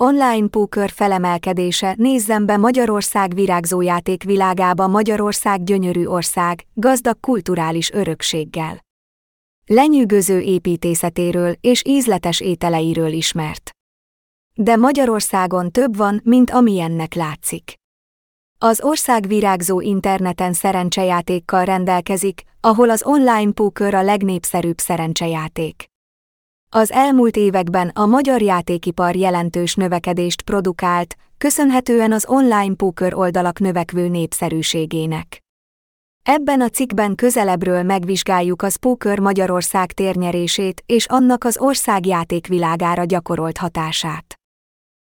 Online póker felemelkedése nézzem be Magyarország virágzójáték világába Magyarország gyönyörű ország, gazdag kulturális örökséggel. Lenyűgöző építészetéről és ízletes ételeiről ismert. De Magyarországon több van, mint amilyennek látszik. Az ország virágzó interneten szerencsejátékkal rendelkezik, ahol az online póker a legnépszerűbb szerencsejáték. Az elmúlt években a magyar játékipar jelentős növekedést produkált, köszönhetően az online póker oldalak növekvő népszerűségének. Ebben a cikkben közelebbről megvizsgáljuk az póker Magyarország térnyerését és annak az ország játékvilágára gyakorolt hatását.